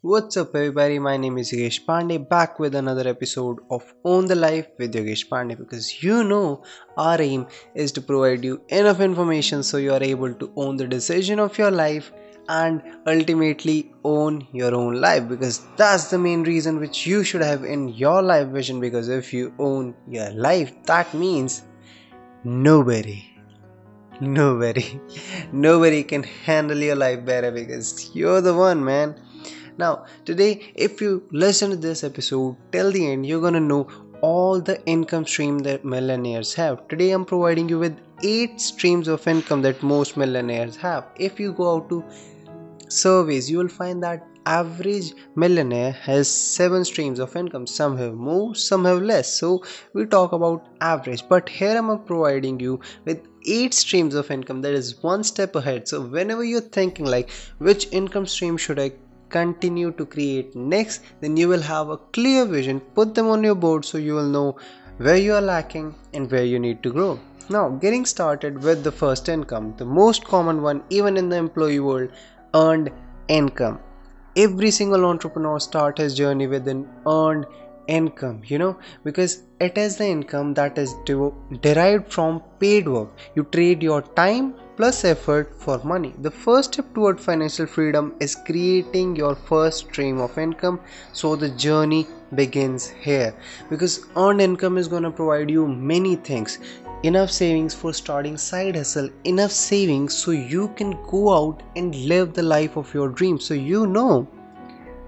What's up, everybody? My name is Yogesh Pandey, back with another episode of Own the Life with Yogesh Pandey. Because you know, our aim is to provide you enough information so you are able to own the decision of your life and ultimately own your own life. Because that's the main reason which you should have in your life vision. Because if you own your life, that means nobody nobody nobody can handle your life better because you're the one man now, today, if you listen to this episode till the end, you're gonna know all the income stream that millionaires have. Today, I'm providing you with eight streams of income that most millionaires have. If you go out to surveys, you will find that average millionaire has seven streams of income some have more some have less so we talk about average but here i'm providing you with eight streams of income that is one step ahead so whenever you're thinking like which income stream should i continue to create. Next then you will have a clear vision. Put them on your board so you will know where you are lacking and where you need to grow. Now getting started with the first income the most common one even in the employee world earned income. Every single entrepreneur start his journey with an earned income you know because it is the income that is derived from paid work you trade your time plus effort for money. The first step toward financial freedom is creating your first stream of income. So the journey begins here because earned income is going to provide you many things enough savings for starting side hustle enough savings so you can go out and live the life of your dreams so you know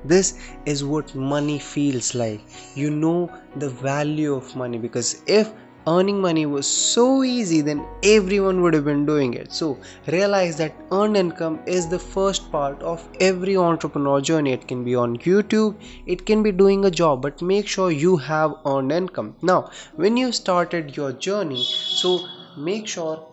this is what money feels like. You know the value of money because if earning money was so easy then everyone would have been doing it. So realize that earned income is the first part of every entrepreneur journey. It can be on youtube it can be doing a job but make sure you have earned income. Now when you started your journey so make sure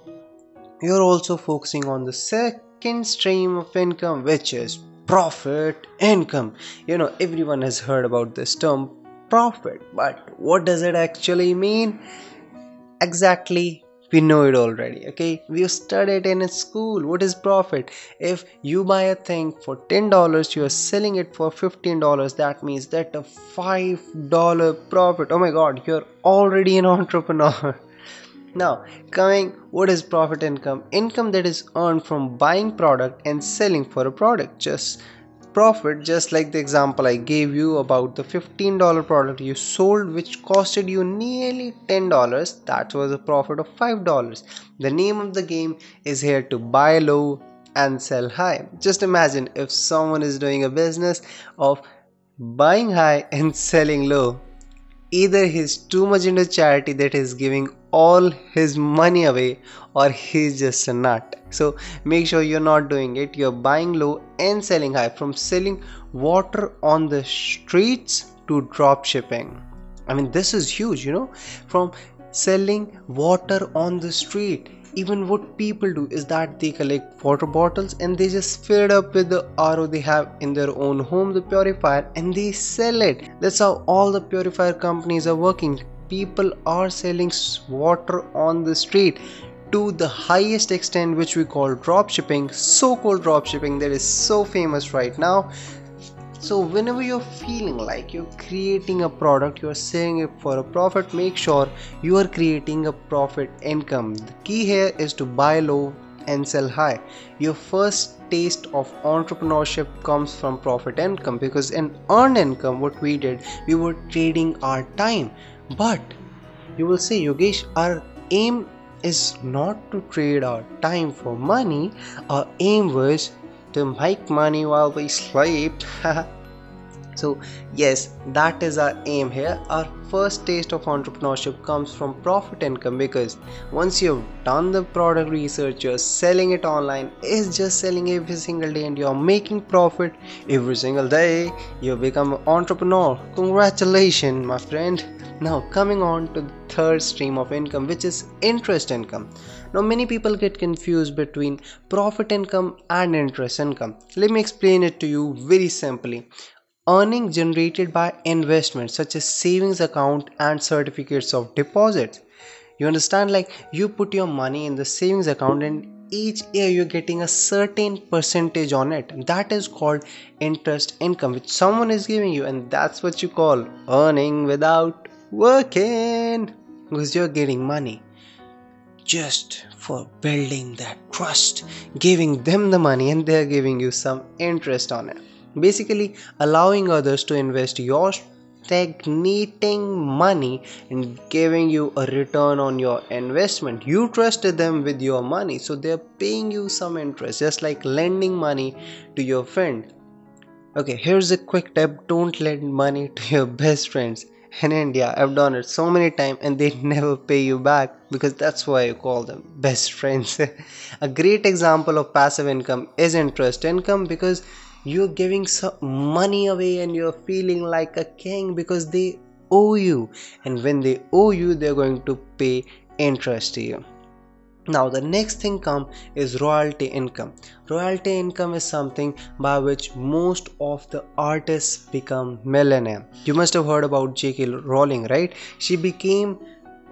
you're also focusing on the second stream of income which is profit income. You know everyone has heard about this term profit. But what does it actually mean? Exactly we know it already okay? We studied in school. What is profit? If you buy a thing for $10 you are selling it for $15 that means that a $5 profit. Oh my god you're already an entrepreneur now coming what is profit income? Income that is earned from buying product and selling for a product. Just profit just like the example I gave you about the $15 product you sold which costed you nearly $10 that was a profit of $5 the name of the game is here to buy low and sell high. Just imagine if someone is doing a business of buying high and selling low. Either he's too much into charity that he's giving all his money away or he's just a nut. So make sure you're not doing it. You're buying low and selling high from selling water on the streets to drop shipping. I mean this is huge you know. From selling water on the street even what people do is that they collect water bottles and they just fill it up with the RO they have in their own home the purifier and they sell it. That's how all the purifier companies are working people are selling water on the street to the highest extent which we call drop shipping so called drop shipping that is so famous right now. So whenever you're feeling like you're creating a product you're selling it for a profit make sure you are creating a profit income. The key here is to buy low and sell high. Your first taste of entrepreneurship comes from profit income because in earned income what we did we were trading our time but you will say yogesh our aim is not to trade our time for money. Our aim was to make money while we sleep so yes that is our aim here. Our first taste of entrepreneurship comes from profit income because once you've done the product research you're selling it online is just selling every single day and you're making profit every single day you become an entrepreneur. Congratulations my friend. Now coming on to the third stream of income which is interest income. Now many people get confused between profit income and interest income. Let me explain it to you very simply earning generated by investments such as savings account and certificates of deposit. You understand like you put your money in the savings account and each year you're getting a certain percentage on it. That is called interest income which someone is giving you and that's what you call earning without working because you're getting money just for building that trust giving them the money and they're giving you some interest on it basically allowing others to invest your stagnating money and giving you a return on your investment. You trusted them with your money so they're paying you some interest just like lending money to your friend. Okay here's a quick tip. Don't lend money to your best friends in India, I've done it so many times and they never pay you back because that's why you call them best friends. a great example of passive income is interest income because you're giving some money away and you're feeling like a king because they owe you. And when they owe you they're going to pay interest to you. Now the next thing come is royalty income. Royalty income is something by which most of the artists become millionaire. You must have heard about jk rowling right? She became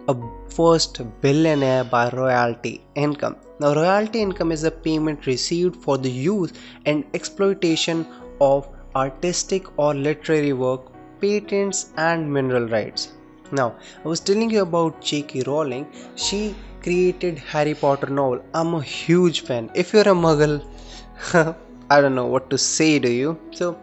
a first billionaire by royalty income now royalty income is a payment received for the use and exploitation of artistic or literary work patents and mineral rights now i was telling you about jk rowling she created Harry Potter novel. I'm a huge fan. If you're a muggle, I don't know what to say to you. So,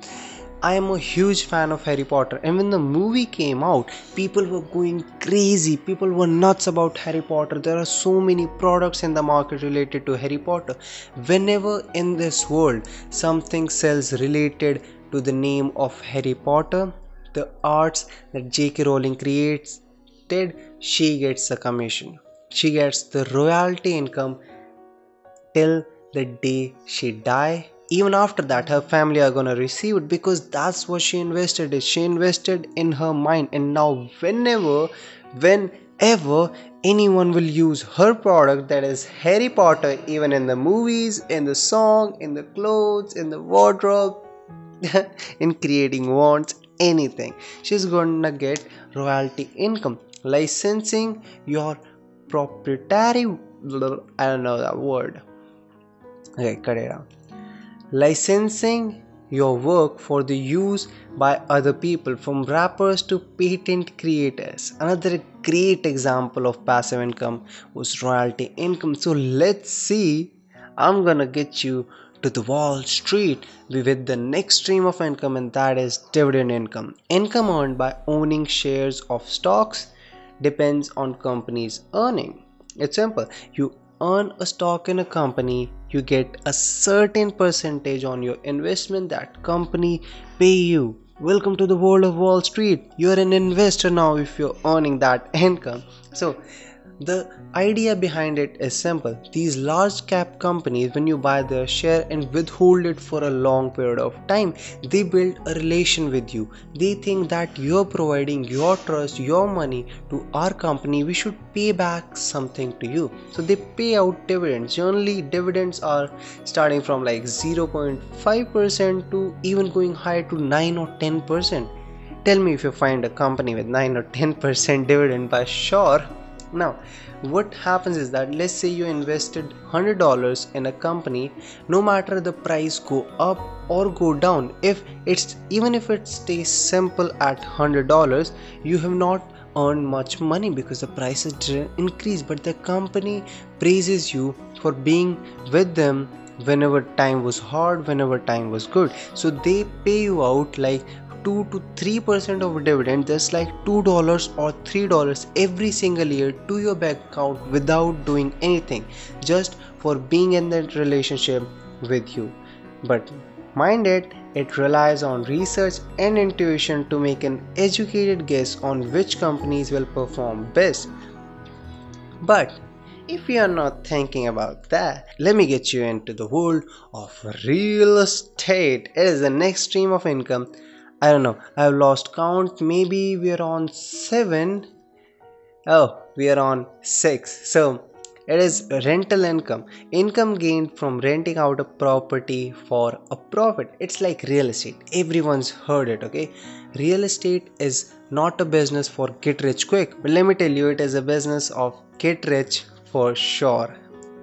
I am a huge fan of Harry Potter. And when the movie came out, people were going crazy. People were nuts about Harry Potter. There are so many products in the market related to Harry Potter. Whenever in this world something sells related to the name of Harry Potter, the arts that J.K. Rowling creates, did she gets a commission she gets the royalty income till the day she die even after that her family are gonna receive it because that's what she invested in she invested in her mind and now whenever whenever anyone will use her product that is harry potter even in the movies in the song in the clothes in the wardrobe in creating wants anything she's gonna get royalty income licensing your proprietary I don't know that word. Okay, cut it out. Licensing your work for the use by other people from rappers to patent creators. Another great example of passive income was royalty income. So let's see. I'm gonna get you to the Wall Street with the next stream of income, and that is dividend income. Income earned by owning shares of stocks depends on company's earning. It's simple. You earn a stock in a company, you get a certain percentage on your investment that company pay you. Welcome to the world of Wall Street. You're an investor now if you're earning that income. So the idea behind it is simple. These large cap companies, when you buy their share and withhold it for a long period of time, they build a relation with you. They think that you're providing your trust, your money to our company. We should pay back something to you. So they pay out dividends. Generally, dividends are starting from like 0.5% to even going higher to 9 or 10%. Tell me if you find a company with 9 or 10% dividend by sure now what happens is that let's say you invested $100 in a company no matter the price go up or go down if it's even if it stays simple at $100 you have not earned much money because the prices increase. But the company praises you for being with them whenever time was hard whenever time was good. So they pay you out like 2 to 3% of dividend just like $2 or $3 every single year to your bank account without doing anything just for being in that relationship with you. But mind it it relies on research and intuition to make an educated guess on which companies will perform best. But if you are not thinking about that, let me get you into the world of real estate. It is the next stream of income I don't know. I've lost count. Maybe we're on seven. Oh, we are on six. So it is rental income. Income gained from renting out a property for a profit. It's like real estate. Everyone's heard it, okay? Real estate is not a business for get rich quick. But let me tell you, it is a business of get rich for sure.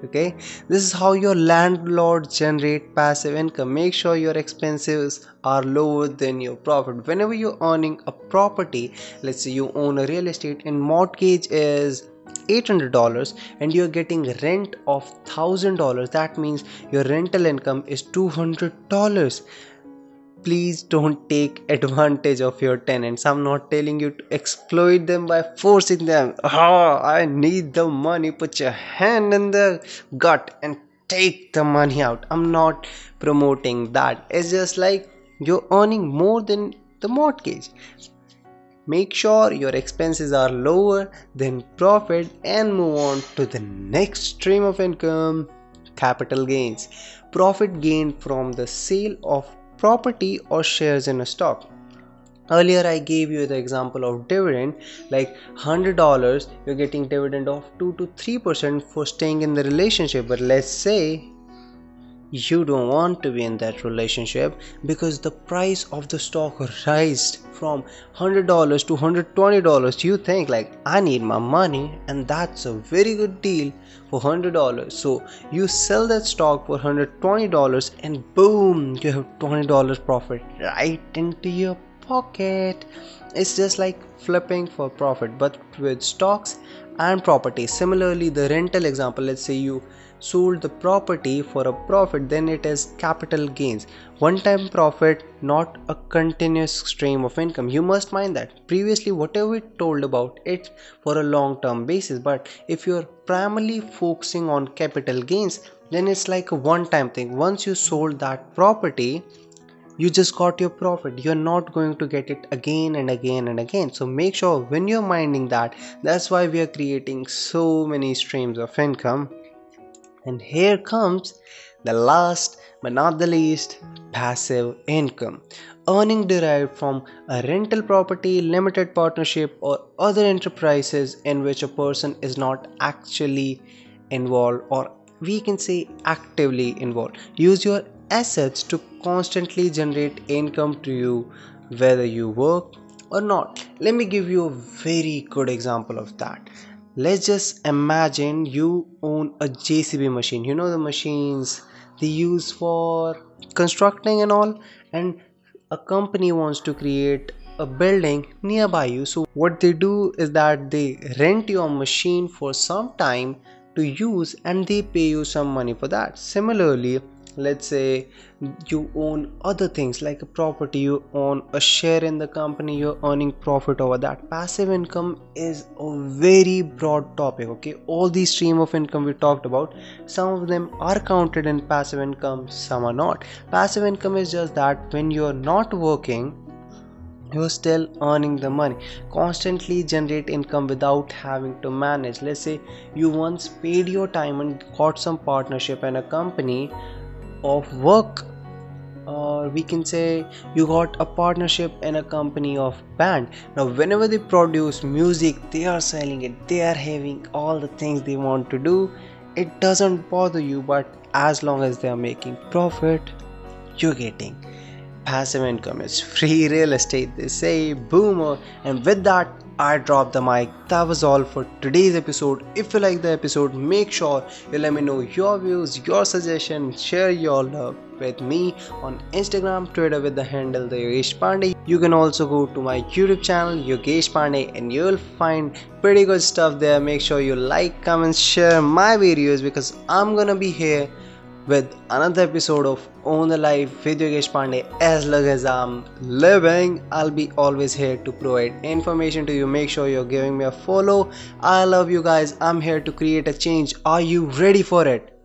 Okay? This is how your landlord generate passive income. Make sure your expenses are lower than your profit. Whenever you're earning a property let's say you own a real estate and mortgage is $800 and you're getting rent of $1000 that means your rental income is $200 please don't take advantage of your tenants. I'm not telling you to exploit them by forcing them. Oh i need the money. Put your hand in the gut and take the money out. I'm not promoting that. It's just like you're earning more than the mortgage. Make sure your expenses are lower than profit and move on to the next stream of income capital gains. Profit gained from the sale of property or shares in a stock. Earlier i gave you the example of dividend like $100 you're getting dividend of 2 to 3% for staying in the relationship. But let's say you don't want to be in that relationship because the price of the stock rised from $100 to $120 you think like i need my money and that's a very good deal for $100 so you sell that stock for $120 and boom you have $20 profit right into your pocket. It's just like flipping for profit but with stocks and property similarly the rental example let's say you sold the property for a profit then it is capital gains. One time profit not a continuous stream of income. You must mind that. Previously whatever we told about it for a long term basis but if you're primarily focusing on capital gains then it's like a one time thing. Once you sold that property you just got your profit. You're not going to get it again and again and again. So make sure when you're minding that that's why we are creating so many streams of income and here comes the last but not the least passive income. Earning derived from a rental property, limited partnership, or other enterprises in which a person is not actually involved or we can say actively involved. Use your assets to constantly generate income to you whether you work or not. Let me give you a very good example of that let's just imagine you own a JCB machine. You know the machines they use for constructing and all? And a company wants to create a building nearby you. So what they do is that they rent your machine for some time to use and they pay you some money for that. Similarly let's say you own other things like a property you own a share in the company you're earning profit over that. Passive income is a very broad topic okay? All these stream of income we talked about some of them are counted in passive income some are not. Passive income is just that when you're not working you're still earning the money. Constantly generate income without having to manage. Let's say you once paid your time and got some partnership in a company of work or we can say you got a partnership in a company of band. Now whenever they produce music they are selling it they are having all the things they want to do. It doesn't bother you but as long as they are making profit you're getting passive income. Is free real estate they say boomer and with that I dropped the mic. That was all for today's episode. If you like the episode, make sure you let me know your views, your suggestions, share your love with me on Instagram, Twitter with the handle the Yogesh Pandey. You can also go to my YouTube channel Yogesh Pandey and you'll find pretty good stuff there. Make sure you like, comment, share my videos because I'm gonna be here with another episode of Own the Life with Yogesh Pandey. As long as I'm living, I'll be always here to provide information to you. Make sure you're giving me a follow. I love you guys. I'm here to create a change. Are you ready for it?